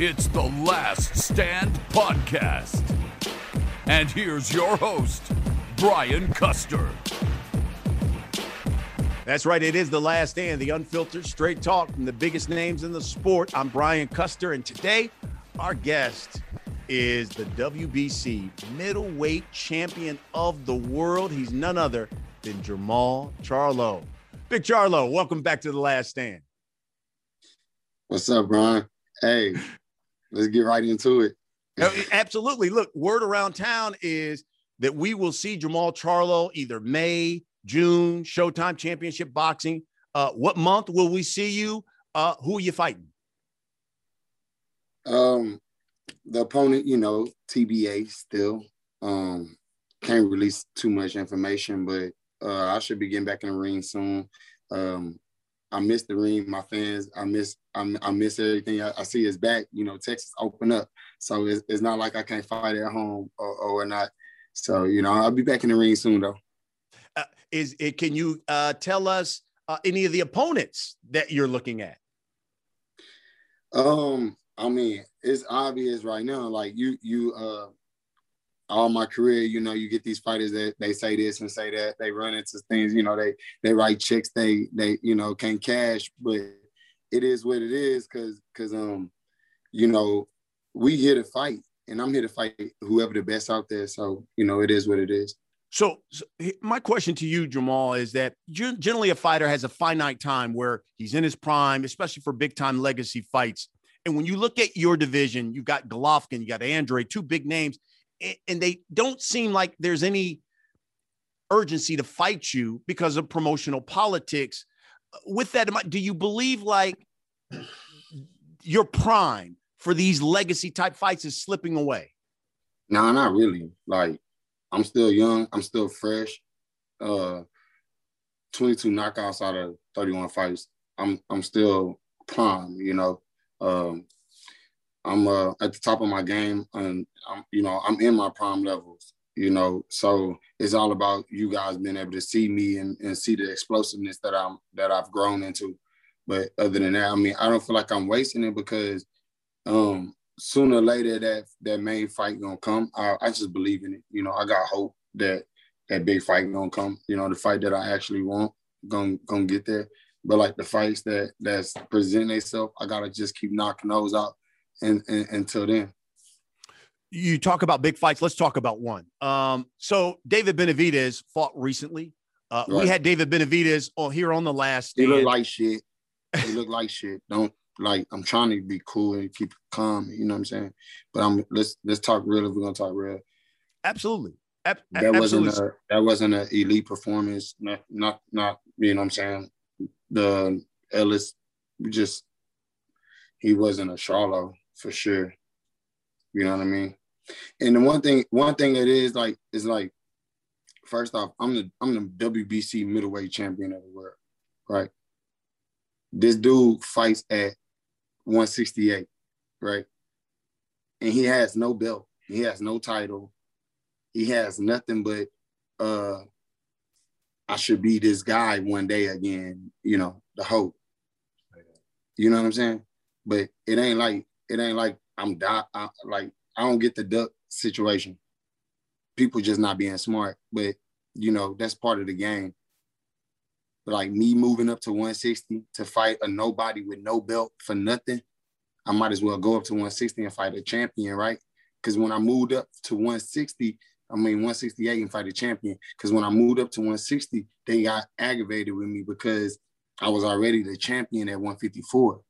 It's the Last Stand Podcast. And here's your host, Brian Custer. That's right. It is the last stand, the unfiltered, straight talk from the biggest names in the sport. I'm Brian Custer, and today our guest is the WBC middleweight champion of the world. He's none other than Jermall Charlo. Big Charlo, welcome back to the last stand. What's up, Brian? Hey, let's get right into it. Absolutely. Look, word around town is that we will see Jermall Charlo either May, June, Showtime Championship Boxing. Uh, what month will we see you? Uh, who are you fighting? Um, the opponent, you know, TBA still. Um, can't release too much information, but uh, I should be getting back in the ring soon. Um, I miss the ring, my fans. I miss I, I miss everything. I, I, see is back. You know, Texas open up, so it's, it's not like I can't fight at home or, or not. So you know, I'll be back in the ring soon though. Uh, is it? Can you uh, tell us uh, any of the opponents that you're looking at? Um, I mean, it's obvious right now. Like you, you, uh, all my career, you know, you get these fighters that they say this and say that. They run into things, you know, they they write checks, they they you know can cash, but it is what it is because because um you know we here to fight and I'm here to fight whoever the best out there. So you know it is what it is. So, so my question to you, Jermall, is that generally a fighter has a finite time where he's in his prime, especially for big time legacy fights. And when you look at your division, you've got Golovkin, you got Andre, two big names and they don't seem like there's any urgency to fight you because of promotional politics. With that, do you believe like your prime for these legacy type fights is slipping away? No, not really. Like I'm still young. I'm still fresh. Uh, 22 knockouts out of 31 fights. I'm I'm still prime. You know. Um, I'm uh, at the top of my game, and I'm, you know, I'm in my prime levels. You know, so it's all about you guys being able to see me and, and see the explosiveness that I'm that I've grown into. But other than that, I mean, I don't feel like I'm wasting it because um, sooner or later that that main fight gonna come. I, I just believe in it. You know, I got hope that that big fight gonna come. You know, the fight that I actually want gonna gonna get there. But like the fights that that's present themselves, I gotta just keep knocking those out and, and, until then. You talk about big fights. Let's talk about one. Um, so David Benavidez fought recently. Uh, right. We had David Benavidez on here on the last. He look like shit. He look like shit. Don't like. I'm trying to be cool and keep calm. You know what I'm saying? But I'm let's let's talk real if we're gonna talk real. Absolutely. Ab- that absolutely. wasn't a that wasn't an elite performance. Not not not. You know what I'm saying? The Ellis just he wasn't a Charlo for sure. You know what I mean? And the one thing, one thing it is like is like, first off, I'm the I'm the WBC middleweight champion of the world, right? This dude fights at 168, right? And he has no belt, he has no title, he has nothing but uh I should be this guy one day again, you know, the hope. You know what I'm saying? But it ain't like it ain't like I'm die, I, like I don't get the duck situation. People just not being smart, but you know that's part of the game. But like me moving up to 160 to fight a nobody with no belt for nothing, I might as well go up to 160 and fight a champion, right? Because when I moved up to 160, I mean 168 and fight a champion. Because when I moved up to 160, they got aggravated with me because I was already the champion at 154.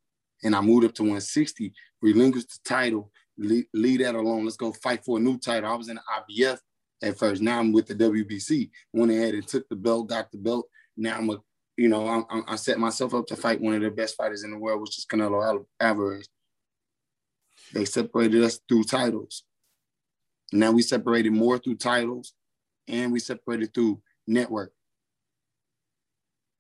And I moved up to 160, relinquished the title, leave, that alone. Let's go fight for a new title. I was in the IBF at first. Now I'm with the WBC. Went ahead and took the belt, got the belt. Now I'm a, you know, I, I set myself up to fight one of the best fighters in the world, which is Canelo Alvarez. They separated us through titles. Now we separated more through titles and we separated through network.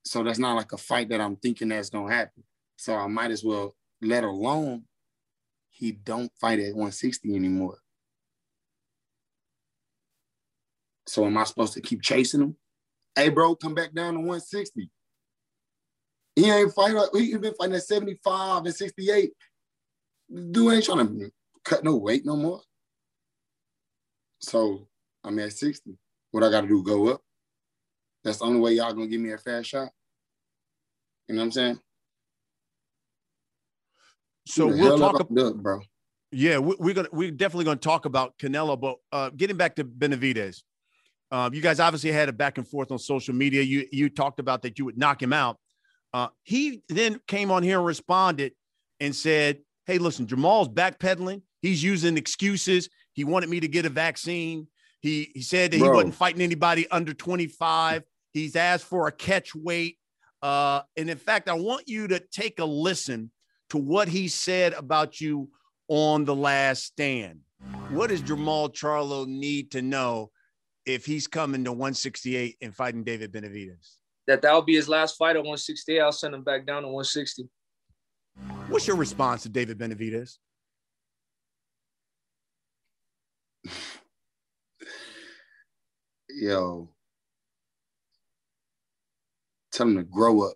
So that's not like a fight that I'm thinking that's gonna happen. So I might as well let alone he don't fight at 160 anymore. So am I supposed to keep chasing him? Hey, bro, come back down to 160. He ain't fight. He been fighting at 75 and 68. Dude ain't trying to cut no weight no more. So I'm at 60. What I got to do? Go up. That's the only way y'all gonna give me a fair shot. You know what I'm saying? So we'll talk about, bro. Yeah, we're gonna we're definitely gonna talk about Canelo, but uh, getting back to Benavidez, um, you guys obviously had a back and forth on social media. You you talked about that you would knock him out. Uh, he then came on here and responded and said, "Hey, listen, Jermall's backpedaling. He's using excuses. He wanted me to get a vaccine. He he said that Bro. he wasn't fighting anybody under 25. He's asked for a catch weight. Uh, and in fact, I want you to take a listen to what he said about you on the last stand. What does Jermall Charlo need to know if he's coming to 168 and fighting David Benavidez? That that'll be his last fight at 168. I'll send him back down to 160. What's your response to David Benavidez? Yo, tell him to grow up.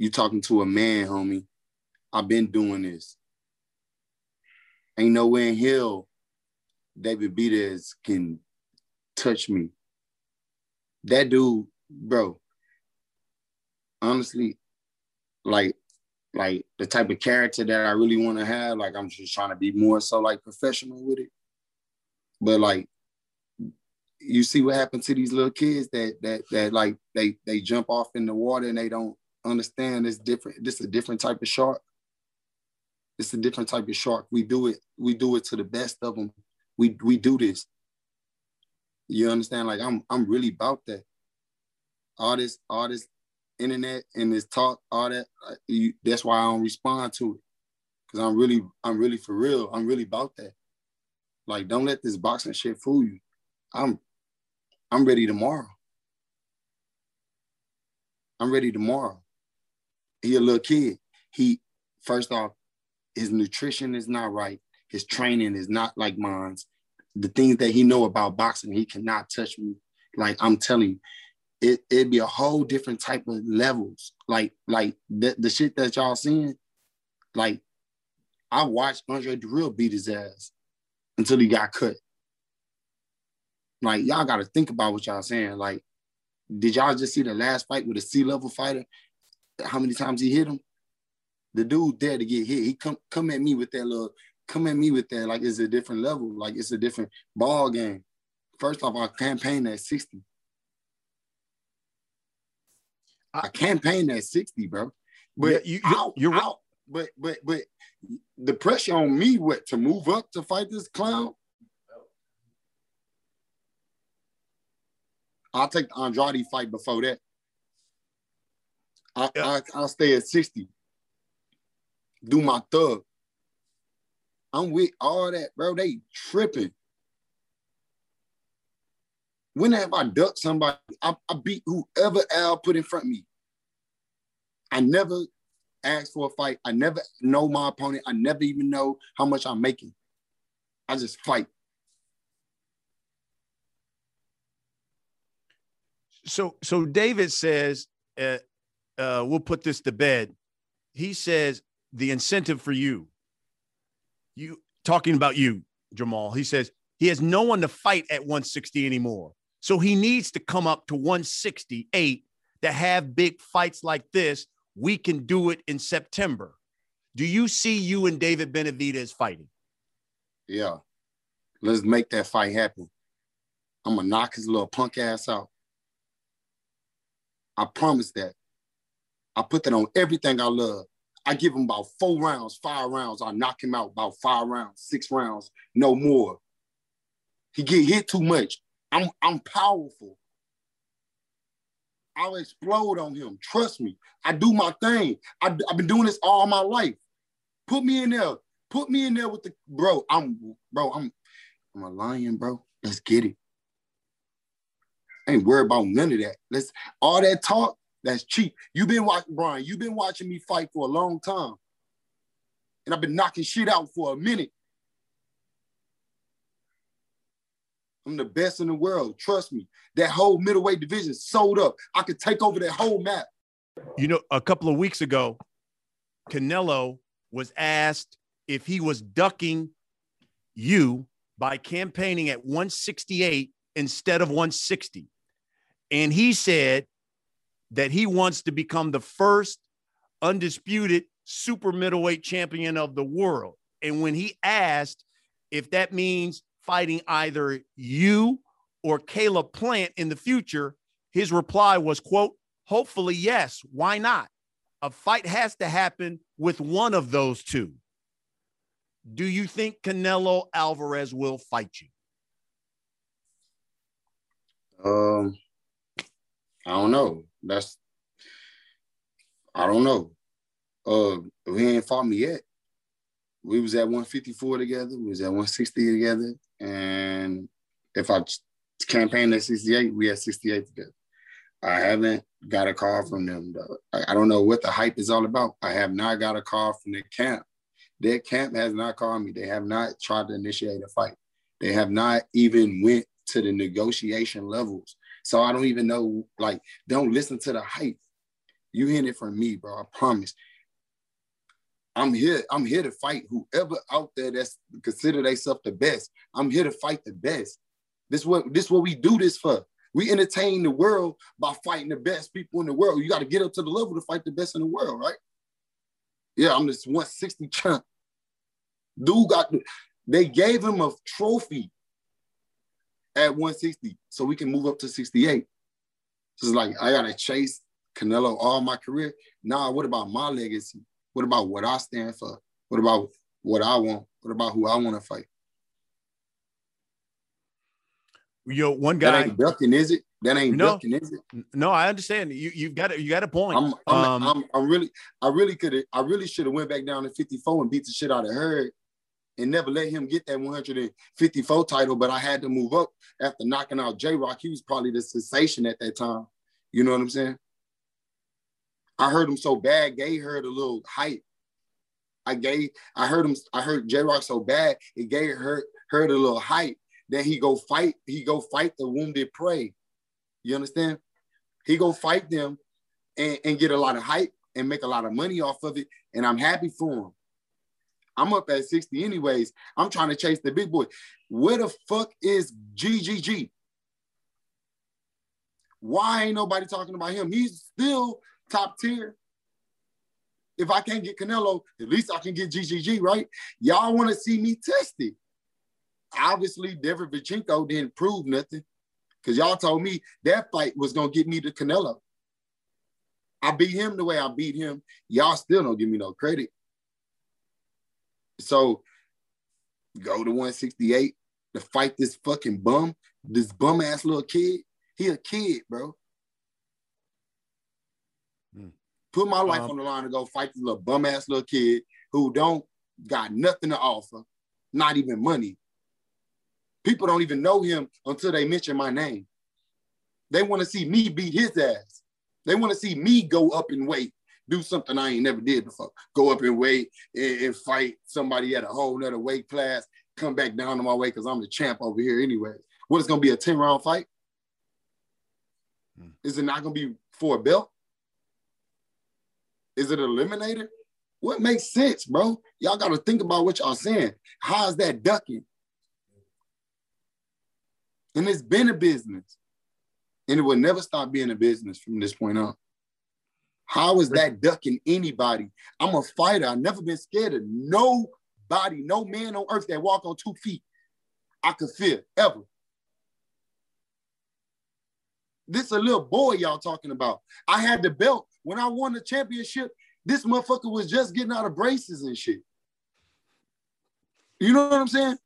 You talking to a man, homie. I've been doing this. Ain't nowhere in hell David Benavidez can touch me. That dude, bro, honestly, like, like the type of character that I really want to have, like I'm just trying to be more so like professional with it. But like you see what happened to these little kids that that that like they they jump off in the water and they don't understand it's different. This is a different type of shark. It's a different type of shark. We do it. We do it to the best of them. We we do this. You understand? Like I'm I'm really about that. All this, all this internet and this talk, all that. You, that's why I don't respond to it. Cause I'm really, I'm really for real. I'm really about that. Like, don't let this boxing shit fool you. I'm I'm ready tomorrow. I'm ready tomorrow. He a little kid. He first off, his nutrition is not right. His training is not like mine's the things that he know about boxing, he cannot touch me. Like I'm telling you, it it'd be a whole different type of levels. Like like the, the shit that y'all seeing, like I watched Andre Dirrell beat his ass until he got cut. Like y'all got to think about what y'all saying. Like, did y'all just see the last fight with a C level fighter? How many times he hit him? The dude there to get hit. He come come at me with that little come at me with that like it's a different level, like it's a different ball game. First off, I campaigned at 60. I campaigned at 60, bro. But yeah, you, you, are out. But but but the pressure on me what to move up to fight this clown. I'll take the Andrade fight before that. I, yeah. I, will stay at 60. Do my thug. I'm with all that, bro. They tripping. When have I ducked somebody? I, I beat whoever Al put in front of me. I never asked for a fight. I never know my opponent. I never even know how much I'm making. I just fight. So, so David says, uh, uh, we'll put this to bed. He says the incentive for you you talking about you, Jermall. He says he has no one to fight at 160 anymore. So he needs to come up to 168 to have big fights like this. We can do it in September. Do you see you and David Benavidez fighting? yeah, let's make that fight happen. I'm gonna knock his little punk ass out. I promise that. I put that on everything I love. I give him about four rounds, five rounds. I knock him out about five rounds, six rounds, no more. He get hit too much. I'm I'm powerful. I'll explode on him. Trust me. I do my thing. I, I've been doing this all my life. Put me in there. Put me in there with the bro. I'm bro. I'm I'm a lion, bro. Let's get it. I ain't worried about none of that. Let's all that talk. That's cheap. You've been watching Brian. You've been watching me fight for a long time, and I've been knocking shit out for a minute. I'm the best in the world. Trust me. That whole middleweight division sold up. I could take over that whole map. You know, a couple of weeks ago, Canelo was asked if he was ducking you by campaigning at 168 instead of 160. And he said that he wants to become the first undisputed super middleweight champion of the world. And when he asked if that means fighting either you or Caleb Plant in the future, his reply was, quote, hopefully, yes. Why not? A fight has to happen with one of those two. Do you think Canelo Alvarez will fight you? Um, I don't know. That's I don't know. Uh, he ain't fought me yet. We was at 154 together. We was at 160 together. And if I campaigned at 68, we had 68 together. I haven't got a call from them. Though. I, I don't know what the hype is all about. I have not got a call from their camp. Their camp has not called me. They have not tried to initiate a fight. They have not even went to the negotiation levels. So I don't even know, like, don't listen to the hype. You hear it from me, bro. I promise. I'm here. I'm here to fight whoever out there that's consider themselves the best. I'm here to fight the best. This what this what we do this for. We entertain the world by fighting the best people in the world. You got to get up to the level to fight the best in the world, right? Yeah, I'm this 160 champ. Dude got they gave him a trophy at 160 so we can move up to 68. So it's like I gotta chase Canelo all my career. Nah, what about my legacy? What about what I stand for? What about what I want? What about who I want to fight? Yo, one guy that ain't ducking, is it? That ain't no, ducking, is it? No, I understand. You you've got a, you got a point. I'm I'm, um, I'm, I'm really I really could have I really should have went back down to 54 and beat the shit out of Hurd and never let him get that 154 title. But I had to move up after knocking out J Rock. He was probably the sensation at that time. You know what I'm saying? I heard him so bad, Gay Hurd a little hype. I gave, I heard him, I heard J Rock so bad, it gave her Hurd a little hype. Then he go fight, he go fight the wounded prey. You understand? He go fight them and, and get a lot of hype and make a lot of money off of it. And I'm happy for him. I'm up at 60 anyways. I'm trying to chase the big boy. Where the fuck is GGG? Why ain't nobody talking about him? He's still top tier. If I can't get Canelo, at least I can get GGG, right? Y'all want to see me tested. Obviously, Derevyanchenko didn't prove nothing because y'all told me that fight was going to get me to Canelo. I beat him the way I beat him. Y'all still don't give me no credit. So go to 168 to fight this fucking bum, this bum ass little kid. He a kid, bro. put my life um, on the line to go fight this little bum ass little kid who don't got nothing to offer, not even money. People don't even know him until they mention my name. They want to see me beat his ass. They want to see me go up in weight, do something I ain't never did before. Go up in weight and, and fight somebody at a whole nother weight class, come back down to my weight because I'm the champ over here anyway. What is going to be a 10 round fight? Hmm. Is it not going to be for a belt? Is it eliminator? What makes sense, bro? Y'all got to think about what y'all saying. How is that ducking? And it's been a business. And it will never stop being a business from this point on. How is that ducking anybody? I'm a fighter. I've never been scared of Nobody, no man on earth that walk on two feet, I could fear ever. This a little boy y'all talking about. I had the belt when I won the championship. This motherfucker was just getting out of braces and shit. You know what I'm saying?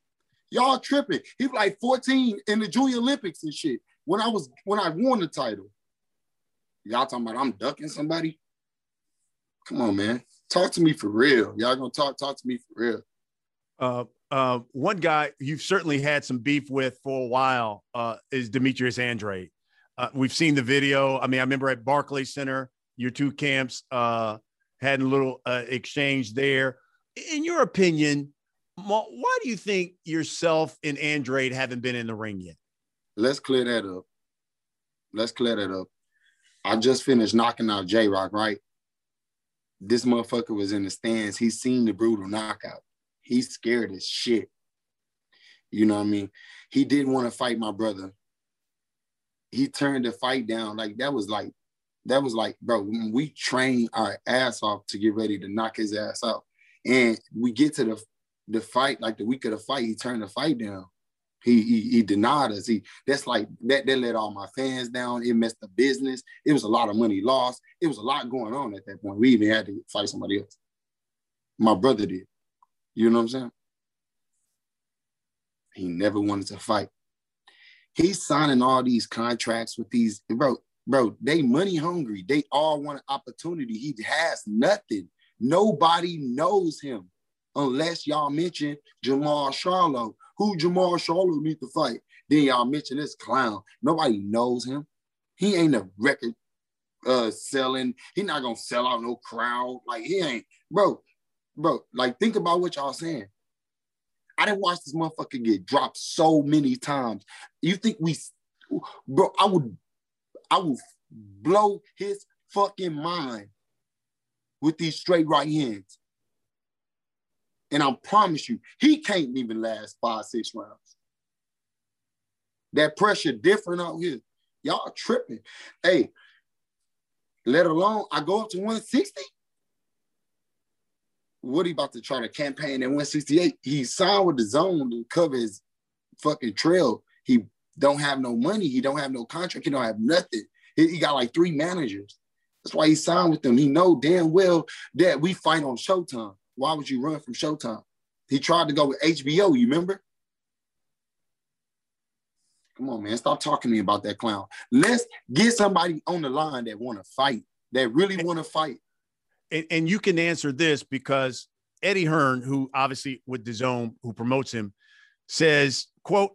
Y'all tripping. He was like 14 in the Junior Olympics and shit. When I was when I won the title. Y'all talking about I'm ducking somebody? Come on, man. Talk to me for real. Y'all gonna talk talk to me for real. Uh, uh, one guy you've certainly had some beef with for a while uh, is Demetrius Andrade. Uh, we've seen the video. I mean, I remember at Barclays Center, your two camps uh, had a little uh, exchange there. In your opinion, why do you think yourself and Andrade haven't been in the ring yet? Let's clear that up. Let's clear that up. I just finished knocking out J Rock, right? This motherfucker was in the stands. He's seen the brutal knockout. He's scared as shit. You know what I mean? He didn't want to fight my brother. He turned the fight down. Like that was like, that was like, bro, when we train our ass off to get ready to knock his ass out. And we get to the the fight, like the week of the fight, he turned the fight down. He, he, he denied us. He that's like that. That let all my fans down. It messed the business. It was a lot of money lost. It was a lot going on at that point. We even had to fight somebody else. My brother did. You know what I'm saying? He never wanted to fight. He's signing all these contracts with these bro. Bro, they money hungry. They all want an opportunity. He has nothing. Nobody knows him unless y'all mention Jermall Charlo. Who Jermall Charlo need to fight? Then y'all mention this clown. Nobody knows him. He ain't a record uh selling. He not gonna sell out no crowd. Like he ain't, bro, bro. Like think about what y'all saying. I didn't watch this motherfucker get dropped so many times. You think we, bro? I would, I would blow his fucking mind with these straight right hands. And I promise you, he can't even last five, six rounds. That pressure different out here. Y'all tripping. Hey, let alone I go up to 160. What he about to try to campaign at 168? He signed with the zone to cover his fucking trail. He don't have no money. He don't have no contract. He don't have nothing. He, he got like three managers. That's why he signed with them. He know damn well that we fight on Showtime. Why would you run from Showtime? He tried to go with HBO, you remember? Come on, man. Stop talking to me about that clown. Let's get somebody on the line that want to fight, that really want to fight. And, and, you can answer this because Eddie Hearn, who obviously with DAZN, who promotes him, says, quote,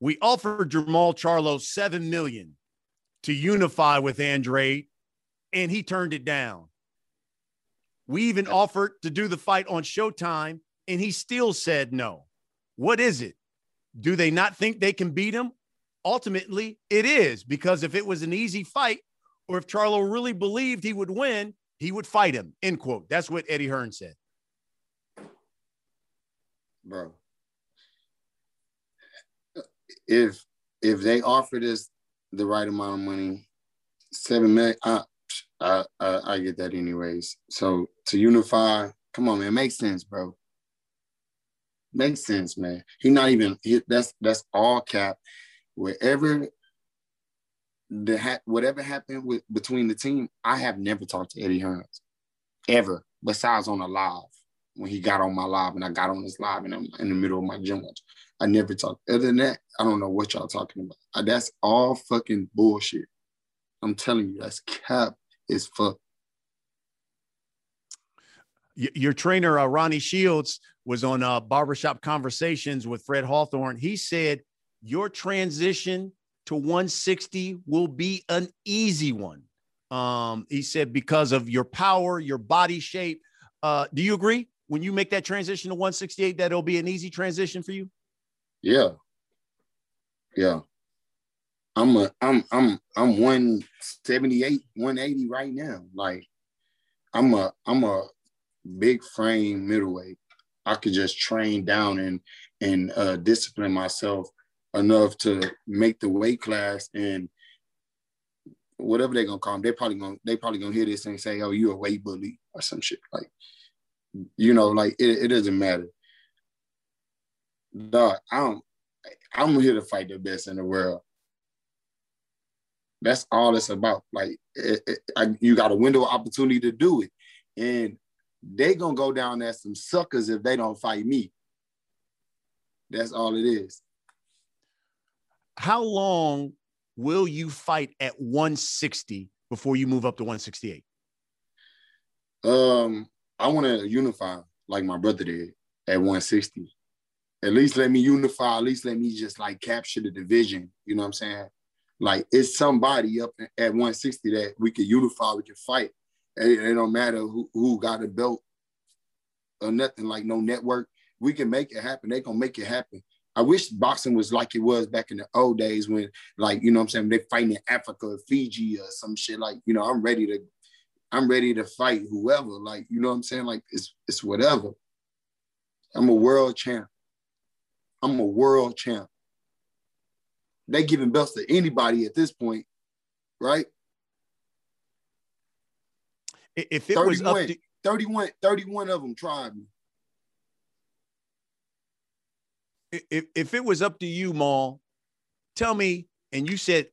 we offered Jermall Charlo seven million to unify with Andrade, and he turned it down. We even offered to do the fight on Showtime, and he still said no. What is it? Do they not think they can beat him? Ultimately, it is because if it was an easy fight, or if Charlo really believed he would win, he would fight him. End quote. That's what Eddie Hearn said. Bro, if if they offered us the right amount of money, seven million, I, I, I, I get that anyways. So to unify, come on, man, makes sense, bro. Makes sense, man. He not even he, that's that's all cap. Wherever the ha- whatever happened with between the team, I have never talked to Eddie Hearns ever, besides on a live when he got on my live and I got on his live and I'm in the middle of my gym watch. I never talked. Other than that, I don't know what y'all talking about. That's all fucking bullshit. I'm telling you, that's cap is fuck. Your trainer, uh, Ronnie Shields, was on uh, Barbershop Conversations with Fred Hawthorne. He said, Your transition to 160 will be an easy one. Um, he said, because of your power, your body shape. Uh, do you agree when you make that transition to 168 that it'll be an easy transition for you? Yeah. Yeah. I'm a I'm I'm I'm 178, 180 right now. Like I'm a I'm a big frame middleweight. I could just train down and and uh, discipline myself enough to make the weight class and whatever they're gonna call them, they probably gonna they probably gonna hear this and say, "Oh, you a weight bully" or some shit like, you know, like it, it doesn't matter. Dog, I don't. I'm here to fight the best in the world. That's all it's about. Like it, it, I, you got a window of opportunity to do it, and they gonna go down as some suckers if they don't fight me. That's all it is. How long will you fight at 160 before you move up to 168? Um, I want to unify like my brother did at 160. At least let me unify. At least let me just like capture the division. You know what I'm saying? Like it's somebody up at 160 that we can unify. We can fight. It, it don't matter who, who got a belt or nothing. Like no network. We can make it happen. They gonna make it happen. I wish boxing was like it was back in the old days when, like, you know what I'm saying, they fighting in Africa or Fiji or some shit. Like, you know, I'm ready to, I'm ready to fight whoever. Like, you know what I'm saying? Like, it's it's whatever. I'm a world champ. I'm a world champ. They giving belts to anybody at this point, right? If it was up to 31, 31 of them tried me. if, if it was up to you, Maul, tell me, and you said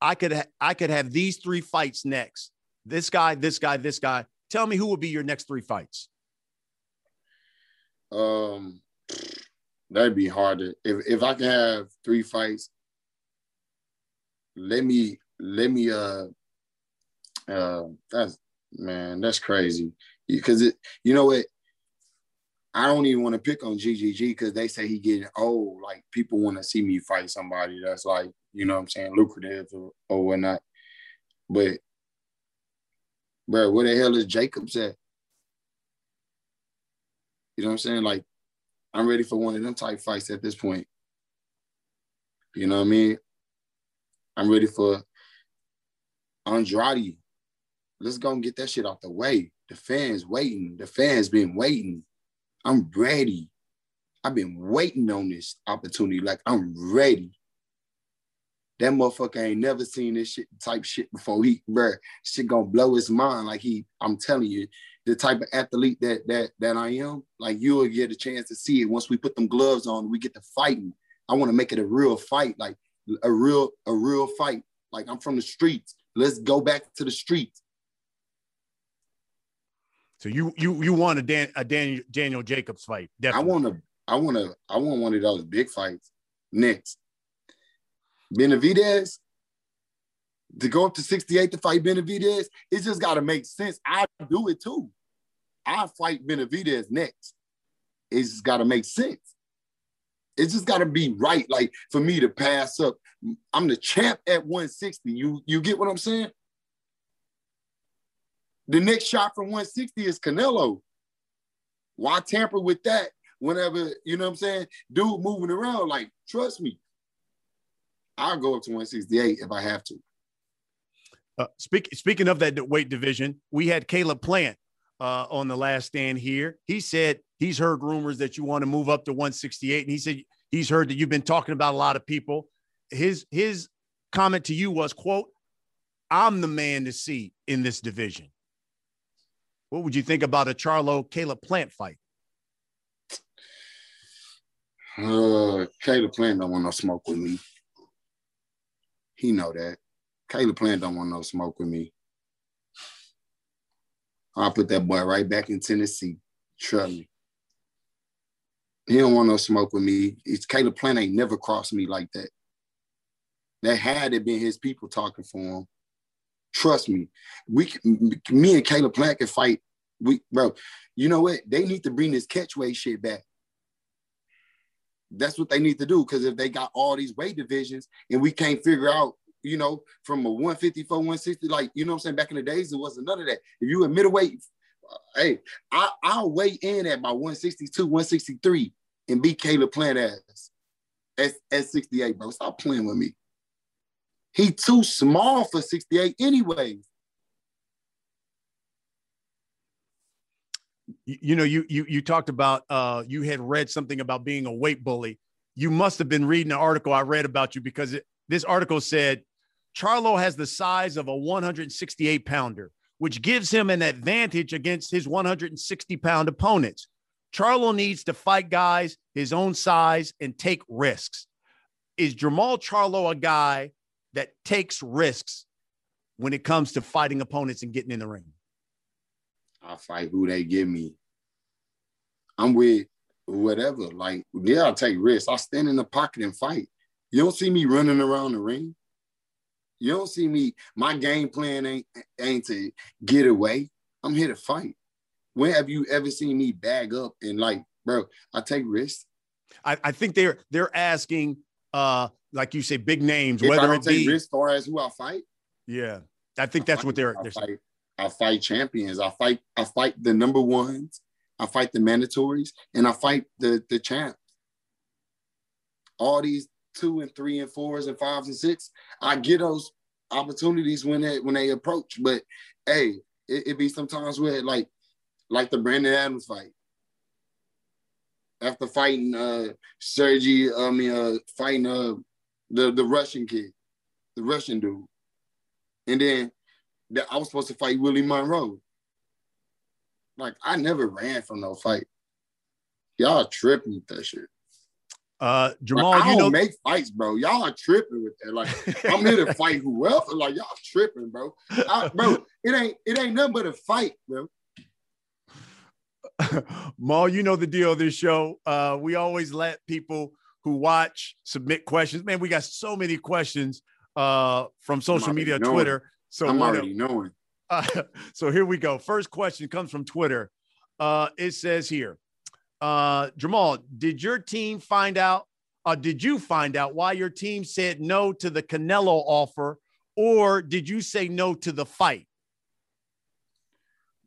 I could ha- I could have these three fights next. This guy, this guy, this guy. Tell me who would be your next three fights. Um, that'd be hard to if if I can have three fights. Let me let me uh uh that's man that's crazy because it you know what I don't even want to pick on GGG because they say he getting old. Like people want to see me fight somebody that's like, you know what I'm saying, lucrative or, or whatnot. But, bro, where the hell is Jacobs at? You know what I'm saying? Like, I'm ready for one of them type fights at this point. You know what I mean? I'm ready for Andrade. Let's go and get that shit out the way. The fans waiting. The fans been waiting. I'm ready. I've been waiting on this opportunity. Like I'm ready. That motherfucker ain't never seen this shit type shit before. He, bruh, shit gonna blow his mind. Like he, I'm telling you, the type of athlete that that that I am, like you will get a chance to see it once we put them gloves on. We get to fighting. I want to make it a real fight, like a real a real fight. Like I'm from the streets. Let's go back to the streets. So you you you want a Dan a Daniel Daniel Jacobs fight? Definitely. I want to I want to I want one of those big fights next. Benavidez to go up to 68 to fight Benavidez, it just got to make sense. I do it too. I fight Benavidez next. It's got to make sense. It's just got to be right. Like for me to pass up, I'm the champ at 160. You you get what I'm saying? The next shot from 160 is Canelo. Why tamper with that whenever, you know what I'm saying? Dude moving around, like, trust me. I'll go up to 168 if I have to. Uh, speak, speaking of that weight division, we had Caleb Plant uh, on the last stand here. He said he's heard rumors that you want to move up to 168, and he said he's heard that you've been talking about a lot of people. His his comment to you was, "quote I'm the man to see in this division." What would you think about a Charlo Caleb Plant fight? Uh, Caleb Plant don't want no smoke with me. He know that. Caleb Plant don't want no smoke with me. I'll put that boy right back in Tennessee. Trust me. He don't want no smoke with me. It's Caleb Plant ain't never crossed me like that. That had it been his people talking for him, Trust me, we me and Caleb Plant can fight. We bro, you know what? They need to bring this catchweight shit back. That's what they need to do because if they got all these weight divisions and we can't figure out, you know, from a 154, 160, like you know I'm saying, back in the days, it wasn't none of that. If you were middleweight, hey, I, I'll weigh in at my 162, 163 and beat Caleb Plant ass at, at 68, bro. Stop playing with me. He too small for 68 anyways. You know, you you you talked about uh you had read something about being a weight bully. You must have been reading an article I read about you because it, this article said Charlo has the size of a 168 pounder, which gives him an advantage against his 160 pound opponents. Charlo needs to fight guys his own size and take risks. Is Jermall Charlo a guy that takes risks when it comes to fighting opponents and getting in the ring? I'll fight who they give me. I'm with whatever. Like, yeah, I take risks. I stand in the pocket and fight. You don't see me running around the ring. You don't see me. My game plan ain't ain't to get away. I'm here to fight. When have you ever seen me bag up and like, bro? I take risks. I, I think they're they're asking, uh, like you say, big names. If I whether it take be, risks, as far as who I fight, yeah, I think that's what they're. I they're fight. I fight champions. I fight. I fight the number ones. I fight the mandatories, and I fight the the champs. All these two and three and fours and fives and six, I get those opportunities when they when they approach. But hey, it, it be sometimes where like like the Brandon Adams fight. After fighting uh Sergey, I mean uh fighting uh the the Russian kid, the Russian dude. And then that I was supposed to fight Willie Monroe. Like I never ran from no fight. Y'all tripping with that shit. Uh, Like, Jermall, I you don't know, make fights, bro. Y'all are tripping with that. Like I'm here to fight whoever. Like y'all tripping, bro. I, bro, it ain't it ain't nothing but a fight, bro. Maul, you know the deal of this show. Uh, we always let people who watch submit questions. Man, we got so many questions uh, from social media, knowing. Twitter. So I'm wanna- already knowing. Uh, so here we go. First question comes from Twitter. Uh, it says here, uh, Jermall, did your team find out, or did you find out why your team said no to the Canelo offer, or did you say no to the fight?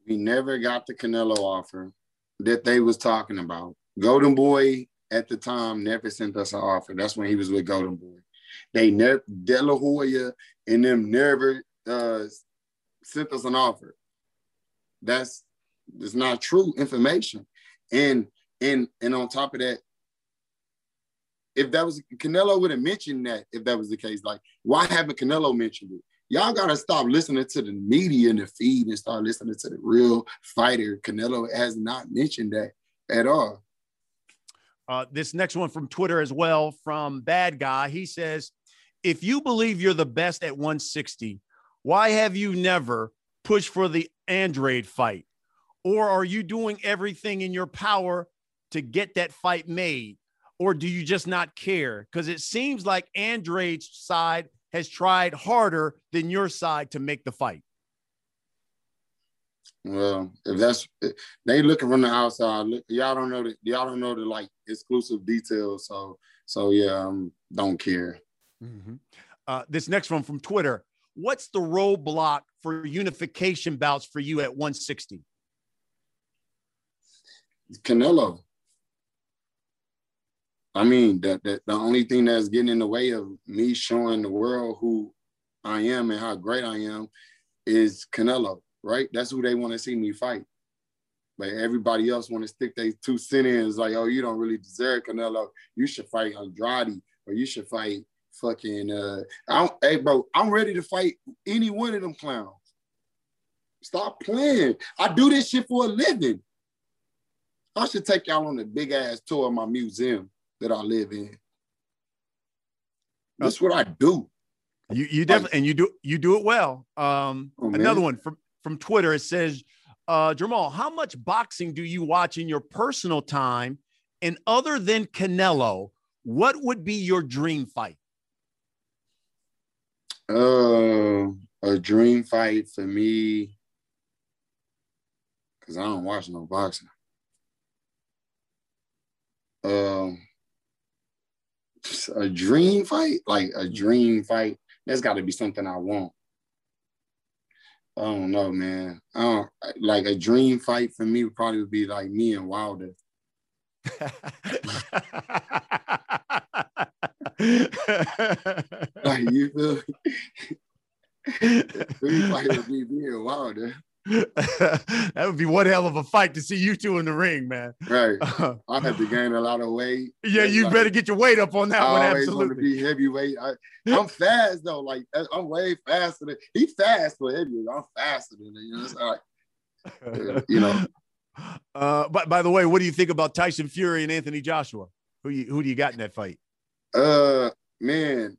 We never got the Canelo offer that they was talking about. Golden Boy at the time never sent us an offer. That's when he was with Golden Boy. They never De La Hoya and them never uh, sent us an offer. That's it's not true information. And and and on top of that, if that was Canelo would have mentioned that if that was the case, like why haven't Canelo mentioned it? Y'all gotta stop listening to the media and the feed and start listening to the real fighter. Canelo has not mentioned that at all. Uh, this next one from Twitter as well from Bad Guy. He says, if you believe you're the best at 160, why have you never pushed for the Andrade fight? Or are you doing everything in your power to get that fight made? Or do you just not care? Because it seems like Andrade's side has tried harder than your side to make the fight. Well, if that's they looking from the outside, look, y'all don't know that y'all don't know the like exclusive details. So so yeah, um, don't care. Uh, this next one from Twitter. What's the roadblock for unification bouts for you at 160? Canelo. I mean, that that the only thing that's getting in the way of me showing the world who I am and how great I am is Canelo, right? That's who they want to see me fight. But everybody else want to stick their two cent ins like, oh, you don't really deserve Canelo. You should fight Andrade or you should fight fucking uh I don't, hey bro, I'm ready to fight any one of them clowns. Stop playing. I do this shit for a living. I should take y'all on a big ass tour of my museum that I live in. That's what I do. You you definitely and you do you do it well. Um, Oh, another one from from Twitter. It says, uh, Jermall, how much boxing do you watch in your personal time? And other than Canelo, what would be your dream fight? Uh, a dream fight for me, because I don't watch no boxing. Um, a dream fight, like a mm. dream fight. That's got to be something I want. I don't know, man. I don't like a dream fight for me. Would probably would be like me and Wilder. Like you feel? me? dream fight would be me and Wilder. that would be one hell of a fight to see you two in the ring, man. Right. I have to gain a lot of weight. yeah, you Like, better get your weight up on that I one. always want to be heavyweight. I, I'm fast though. Like I'm way faster than he fast for heavyweight. I'm faster than him. You know, it's like, you know. Uh, but by the way, what do you think about Tyson Fury and Anthony Joshua? Who you who do you got in that fight? Uh, man,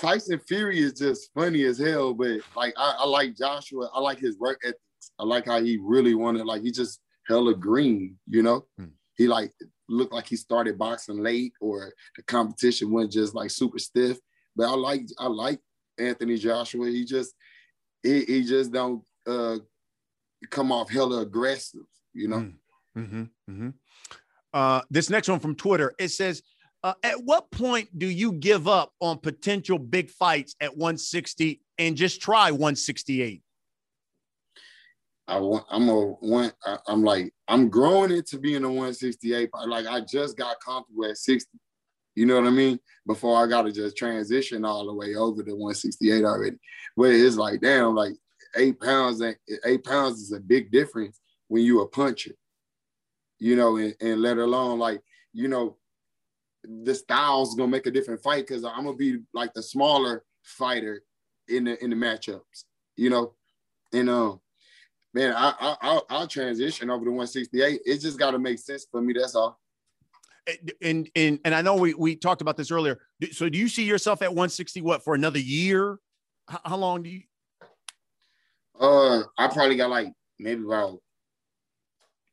Tyson Fury is just funny as hell. But like, I, I like Joshua. I like his work ethics. I like how he really wanted. Like, he just hella green. You know, Hmm. he like looked like he started boxing late, or the competition went just like super stiff. But I like I like Anthony Joshua. He just he, he just don't uh come off hella aggressive. You know. Mm-hmm, mm-hmm. Uh, this next one from Twitter it says, uh, "At what point do you give up on potential big fights at 160 and just try 168?" I want. I'm a one. I'm like I'm growing into being a 168. Like I just got comfortable at 60. You know what I mean? Before I got to just transition all the way over to 168 already. But it's like damn, like eight pounds. Eight pounds is a big difference when you a puncher. You know, and, and let alone like you know, the style's gonna make a different fight because I'm gonna be like the smaller fighter in the in the matchups. You know, and um man, I, I I'll, I'll transition over to 168. It just got to make sense for me. That's all. And and and I know we we talked about this earlier. So do you see yourself at 160 what for another year? How, how long do you? Uh, I probably got like maybe about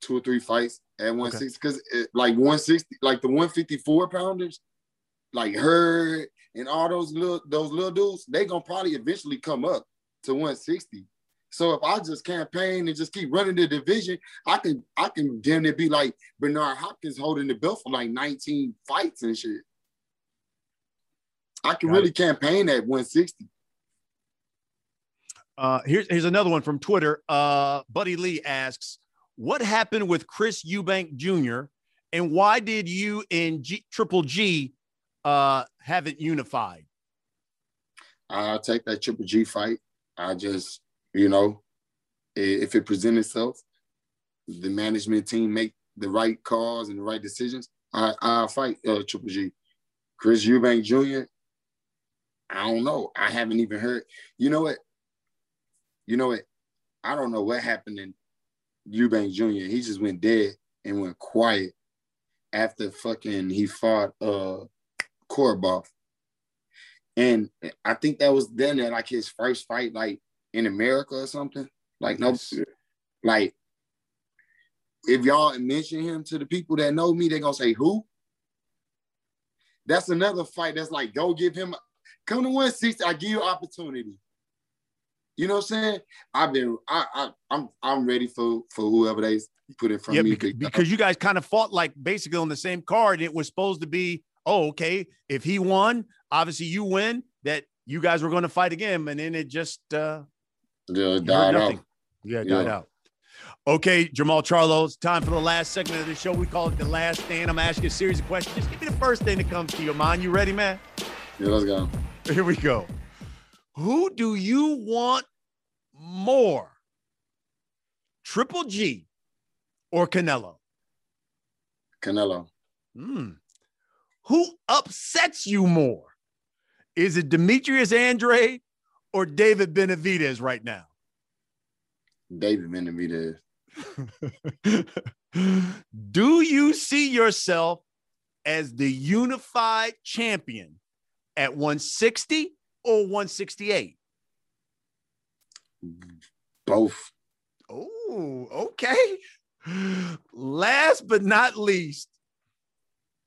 two or three fights at 160 because like 160, like the 154 pounders, like Hurd and all those little those little dudes, they gonna probably eventually come up to 160. So if I just campaign and just keep running the division, I can I can damn near be like Bernard Hopkins holding the belt for like 19 fights and shit. I can Got really campaign at 160. Uh, here's here's another one from Twitter. Uh, Buddy Lee asks, "What happened with Chris Eubank Jr. and why did you and G, Triple G uh, haven't unified?" I'll take that Triple G fight. I just, you know, if it presents itself, the management team make the right calls and the right decisions. I I'll fight uh, Triple G. Chris Eubank Jr. I don't know. I haven't even heard. You know what? You know what? I don't know what happened in Eubank Jr. He just went dead and went quiet after fucking he fought uh Korobov. And I think that was then at like his first fight, like in America or something. Like no, like if y'all mention him to the people that know me, they're gonna say who. That's another fight. That's like go give him come to 160. I give you opportunity. You know what I'm saying? I've been I, I I'm I'm ready for for whoever they put in front yeah, of me. because, because you guys kind of fought like basically on the same card. It was supposed to be, oh, okay, if he won, obviously you win. That you guys were going to fight again, and then it just uh, yeah, died out. Yeah, it died out. Okay, Jermall Charlo, it's time for the last segment of the show. We call it the last stand. I'm asking a series of questions. Just give me the first thing that comes to your mind. You ready, man? Yeah, let's go. Here we go. Who do you want more? Triple G or Canelo? Canelo. Hmm. Who upsets you more? Is it Demetrius Andrade or David Benavidez right now? David Benavidez. Do you see yourself as the unified champion at 160 or 168? Both. Oh, okay. Last but not least,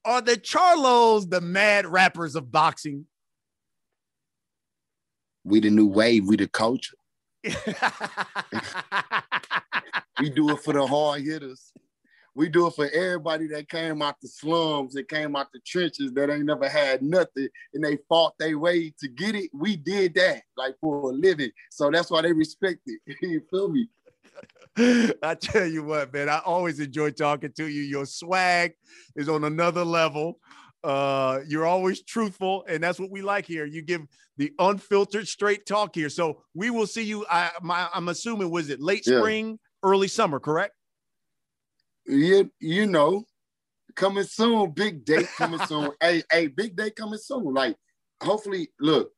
are the Charlos the mad rappers of boxing? We the new wave. We the culture. We do it for the hard hitters. We do it for everybody that came out the slums, that came out the trenches, that ain't never had nothing, and they fought their way to get it. We did that, like for a living. So that's why they respect it. you feel me? I tell you what, man, I always enjoy talking to you. Your swag is on another level. Uh, you're always truthful, and that's what we like here. You give the unfiltered, straight talk here. So we will see you. I, my, I'm assuming was it late Yeah. spring, early summer, correct? You, you know, coming soon, big date coming soon. hey, hey, big day coming soon. Like, hopefully, look,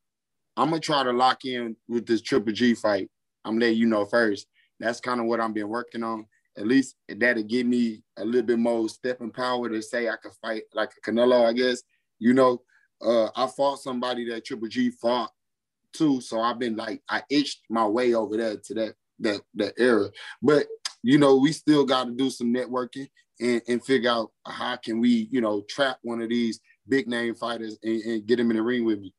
I'm gonna try to lock in with this Triple G fight. I'm letting you know first. That's kind of what I've been working on. at least that'll give me a little bit more stepping power to say I could fight like a Canelo, I guess. You know, uh, I fought somebody that Triple G fought too, so I've been like I itched my way over there to that that that era. But you know, we still got to do some networking and, and figure out how can we, you know, trap one of these big name fighters and, and get them in the ring with me.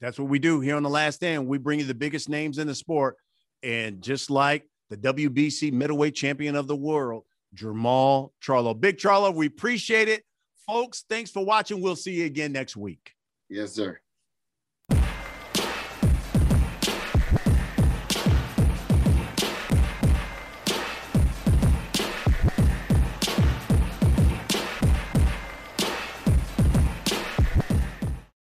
That's what we do here on the last stand. We bring you the biggest names in the sport. And just like the WBC middleweight champion of the world, Jermall Charlo. Big Charlo, we appreciate it. Folks, thanks for watching. We'll see you again next week. Yes, sir.